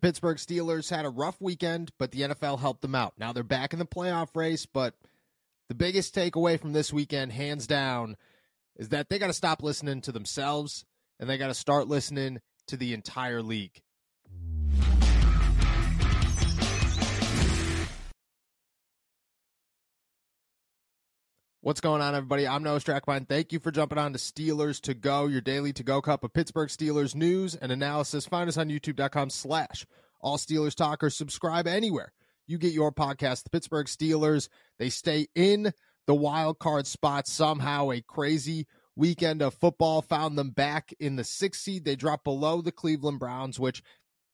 Pittsburgh Steelers had a rough weekend, but the NFL helped them out. Now they're back in the playoff race, but the biggest takeaway from this weekend, hands down, is that they got to stop listening to themselves and they got to start listening to the entire league. What's going on, everybody? I'm Noah Strackbein. Thank you for jumping on to Steelers to Go, your daily to go cup of Pittsburgh Steelers news and analysis. Find us on youtube.com slash all Steelers talk or Subscribe anywhere you get your podcast. The Pittsburgh Steelers, they stay in the wild card spot somehow. A crazy weekend of football found them back in the sixth seed. They dropped below the Cleveland Browns, which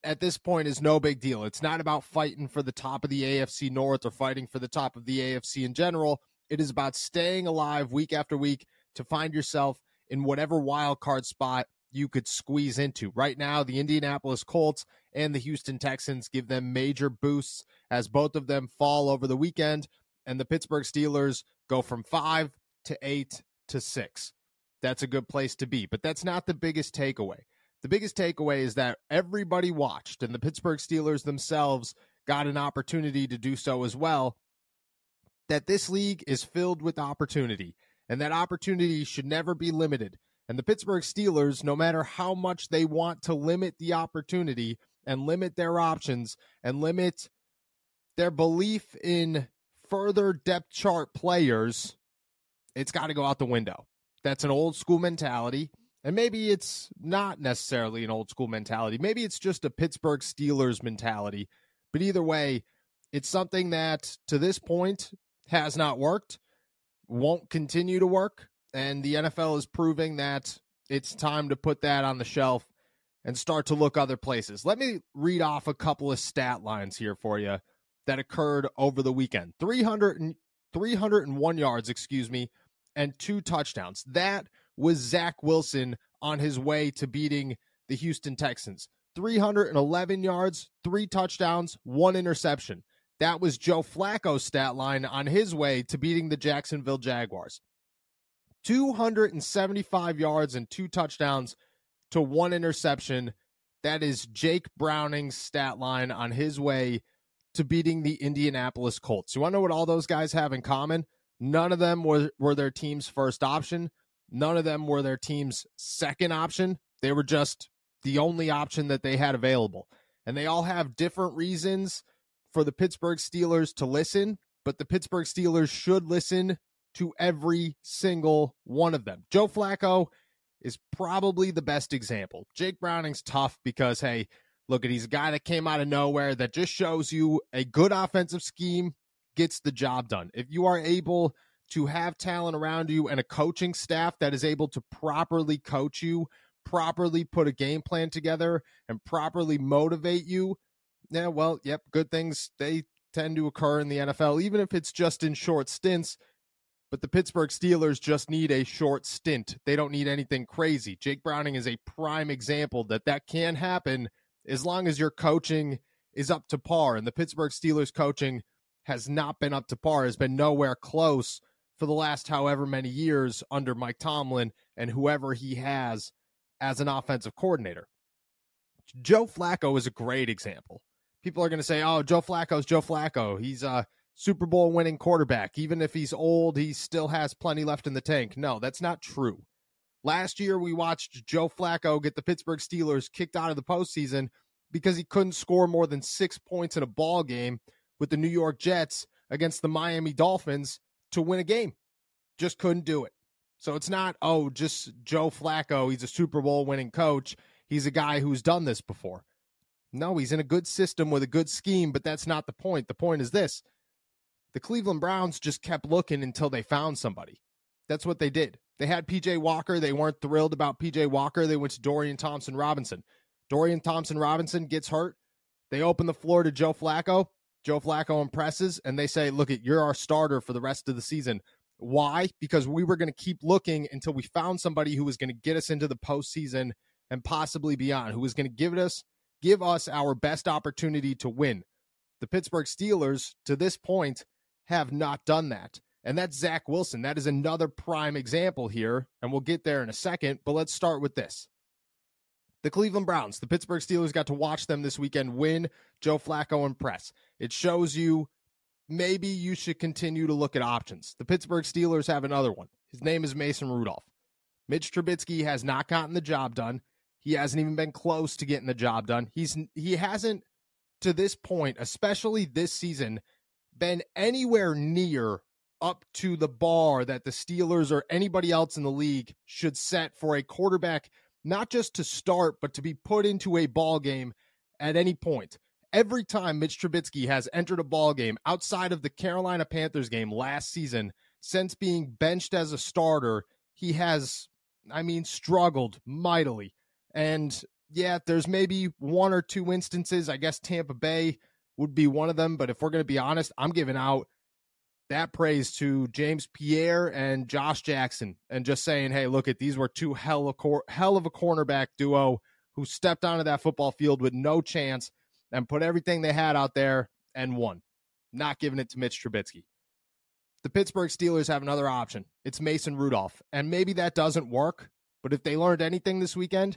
at this point is no big deal. It's not about fighting for the top of the AFC North or fighting for the top of the AFC in general it is about staying alive week after week to find yourself in whatever wild card spot you could squeeze into. Right now, the Indianapolis Colts and the Houston Texans give them major boosts as both of them fall over the weekend, and the Pittsburgh Steelers go from five to eight to six. That's a good place to be, but that's not the biggest takeaway. The biggest takeaway is that everybody watched, and the Pittsburgh Steelers themselves got an opportunity to do so as well that this league is filled with opportunity, and that opportunity should never be limited. And the Pittsburgh Steelers, no matter how much they want to limit the opportunity and limit their options and limit their belief in further depth chart players, it's got to go out the window. That's an old school mentality. And maybe it's not necessarily an old school mentality. Maybe it's just a Pittsburgh Steelers mentality. But either way, it's something that to this point has not worked, won't continue to work. And the NFL is proving that it's time to put that on the shelf and start to look other places. Let me read off a couple of stat lines here for you that occurred over the weekend 300 and, 301 yards, excuse me, and two touchdowns. That was Zach Wilson on his way to beating the Houston Texans. 311 yards, three touchdowns, one interception. That was Joe Flacco's stat line on his way to beating the Jacksonville Jaguars. 275 yards and two touchdowns to one interception. That is Jake Browning's stat line on his way to beating the Indianapolis Colts. You want to know what all those guys have in common? None of them were, were their team's first option. None of them were their team's second option. They were just the only option that they had available. And they all have different reasons for the Pittsburgh Steelers to listen, but the Pittsburgh Steelers should listen to every single one of them. Joe Flacco is probably the best example. Jake Browning's tough because, hey, look at he's a guy that came out of nowhere that just shows you a good offensive scheme gets the job done. If you are able to have talent around you and a coaching staff that is able to properly coach you, properly put a game plan together, and properly motivate you, yeah, well, yep, good things they tend to occur in the NFL, even if it's just in short stints. But the Pittsburgh Steelers just need a short stint. They don't need anything crazy. Jake Browning is a prime example that that can happen as long as your coaching is up to par. And the Pittsburgh Steelers coaching has not been up to par, has been nowhere close for the last however many years under Mike Tomlin and whoever he has as an offensive coordinator. Joe Flacco is a great example people are going to say, "Oh, Joe Flacco's Joe Flacco. He's a Super Bowl winning quarterback. Even if he's old, he still has plenty left in the tank." No, that's not true. Last year, we watched Joe Flacco get the Pittsburgh Steelers kicked out of the postseason because he couldn't score more than six points in a ball game with the New York Jets against the Miami Dolphins to win a game. Just couldn't do it. So it's not, oh, just Joe Flacco. He's a Super Bowl winning coach. He's a guy who's done this before. No, he's in a good system with a good scheme, but that's not the point. The point is this the Cleveland Browns just kept looking until they found somebody. That's what they did. They had PJ Walker. They weren't thrilled about PJ Walker. They went to Dorian Thompson Robinson. Dorian Thompson Robinson gets hurt. They open the floor to Joe Flacco. Joe Flacco impresses, and they say, Look, you're our starter for the rest of the season. Why? Because we were going to keep looking until we found somebody who was going to get us into the postseason and possibly beyond, who was going to give us give us our best opportunity to win. The Pittsburgh Steelers, to this point, have not done that. And that's Zach Wilson. That is another prime example here. And we'll get there in a second. But let's start with this. The Cleveland Browns, the Pittsburgh Steelers got to watch them this weekend win. Joe Flacco impress. It shows you maybe you should continue to look at options. The Pittsburgh Steelers have another one. His name is Mason Rudolph. Mitch Trubisky has not gotten the job done. He hasn't even been close to getting the job done. He's he hasn't to this point, especially this season, been anywhere near up to the bar that the Steelers or anybody else in the league should set for a quarterback, not just to start, but to be put into a ball game at any point. Every time Mitch Trubisky has entered a ball game outside of the Carolina Panthers game last season, since being benched as a starter, he has, I mean, struggled mightily. And yeah, there's maybe one or two instances. I guess Tampa Bay would be one of them. But if we're going to be honest, I'm giving out that praise to James Pierre and Josh Jackson and just saying, hey, look at these were two hell of, cor- hell of a cornerback duo who stepped onto that football field with no chance and put everything they had out there and won. Not giving it to Mitch Trubisky. The Pittsburgh Steelers have another option. It's Mason Rudolph. And maybe that doesn't work, but if they learned anything this weekend,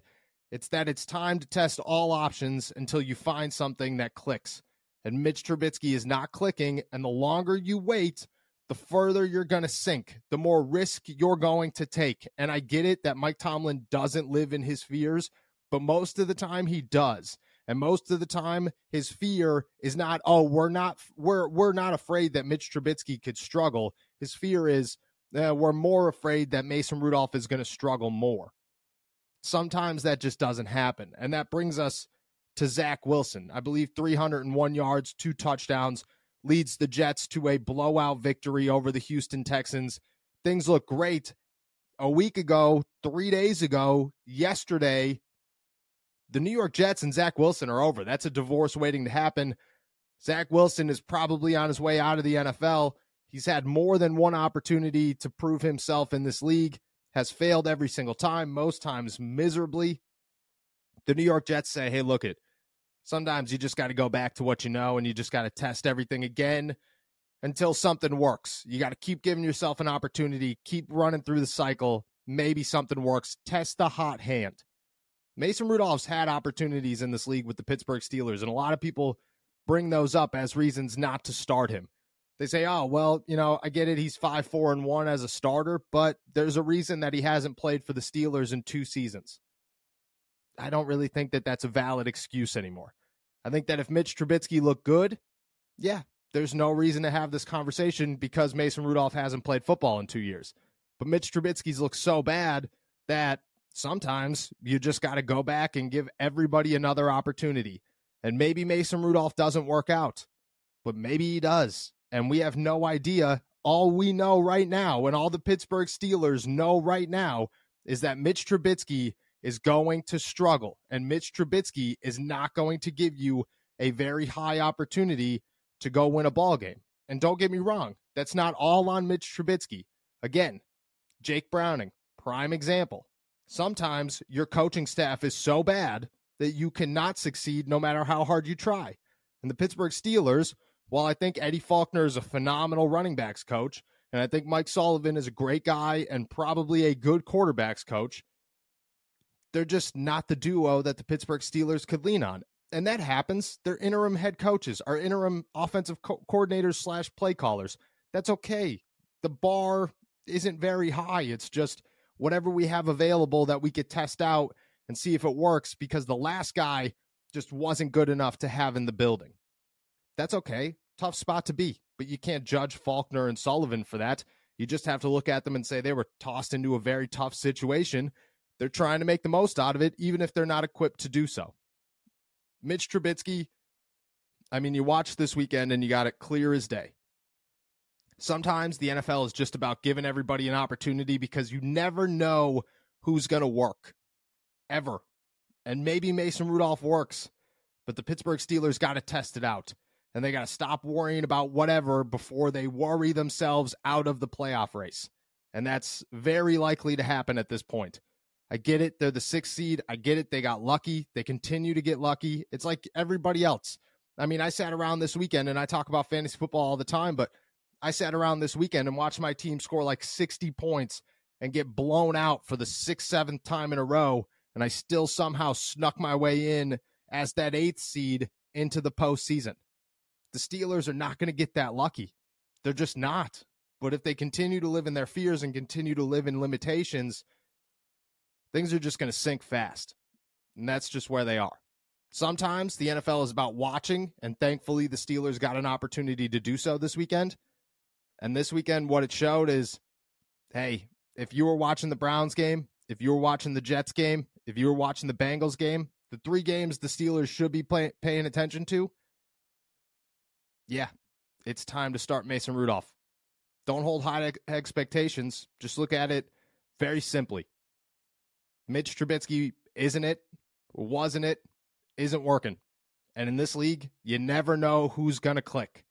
it's that it's time to test all options until you find something that clicks and Mitch Trubisky is not clicking. And the longer you wait, the further you're going to sink, the more risk you're going to take. And I get it that Mike Tomlin doesn't live in his fears, but most of the time he does. And most of the time his fear is not, oh, we're not we're we're not afraid that Mitch Trubisky could struggle. His fear is uh, we're more afraid that Mason Rudolph is going to struggle more. Sometimes that just doesn't happen. And that brings us to Zach Wilson. I believe 301 yards, two touchdowns, leads the Jets to a blowout victory over the Houston Texans. Things look great. A week ago, three days ago, yesterday, the New York Jets and Zach Wilson are over. That's a divorce waiting to happen. Zach Wilson is probably on his way out of the NFL. He's had more than one opportunity to prove himself in this league, has failed every single time, most times miserably. The New York Jets say, hey, look it, Sometimes you just got to go back to what you know and you just got to test everything again until something works. You got to keep giving yourself an opportunity, keep running through the cycle. Maybe something works. Test the hot hand. Mason Rudolph's had opportunities in this league with the Pittsburgh Steelers, and a lot of people bring those up as reasons not to start him. They say, "Oh, well, you know, I get it. He's five, four, and one as a starter, but there's a reason that he hasn't played for the Steelers in two seasons." I don't really think that that's a valid excuse anymore. I think that if Mitch Trubisky looked good, yeah, there's no reason to have this conversation because Mason Rudolph hasn't played football in two years. But Mitch Trubisky's look so bad that sometimes you just got to go back and give everybody another opportunity. And maybe Mason Rudolph doesn't work out, but maybe he does. And we have no idea. All we know right now, and all the Pittsburgh Steelers know right now, is that Mitch Trubisky is going to struggle, and Mitch Trubisky is not going to give you a very high opportunity to go win a ball game. And don't get me wrong, that's not all on Mitch Trubisky. Again, Jake Browning, prime example. Sometimes your coaching staff is so bad that you cannot succeed no matter how hard you try. And the Pittsburgh Steelers, while I think Eddie Faulkner is a phenomenal running backs coach, and I think Mike Sullivan is a great guy and probably a good quarterbacks coach, they're just not the duo that the Pittsburgh Steelers could lean on. And that happens. They're interim head coaches, are interim offensive co- coordinators slash play callers. That's okay. The bar isn't very high. It's just whatever we have available that we could test out and see if it works because the last guy just wasn't good enough to have in the building. That's okay. Tough spot to be, but you can't judge Faulkner and Sullivan for that. You just have to look at them and say they were tossed into a very tough situation they're trying to make the most out of it, even if they're not equipped to do so. Mitch Trubisky, I mean, you watch this weekend and you got it clear as day. Sometimes the NFL is just about giving everybody an opportunity because you never know who's going to work ever. And maybe Mason Rudolph works, but the Pittsburgh Steelers got to test it out. And they got to stop worrying about whatever before they worry themselves out of the playoff race. And that's very likely to happen at this point. I get it. They're the sixth seed. I get it. They got lucky. They continue to get lucky. It's like everybody else. I mean, I sat around this weekend and I talk about fantasy football all the time, but I sat around this weekend and watched my team score like 60 points and get blown out for the sixth, seventh time in a row. and I still somehow snuck my way in as that eighth seed into the postseason. The Steelers are not going to get that lucky. They're just not. But if they continue to live in their fears and continue to live in limitations, things are just going to sink fast. And that's just where they are. Sometimes the NFL is about watching, and thankfully the Steelers got an opportunity to do so this weekend. And this weekend, what it showed is hey, if you were watching the Browns game, if you were watching the Jets game, if you were watching the Bengals game, the three games the Steelers should be pay- paying attention to, yeah, it's time to start Mason Rudolph. Don't hold high expectations. Just look at it very simply. Mitch Trubisky isn't it, wasn't it, isn't working. And in this league, you never know who's going to click.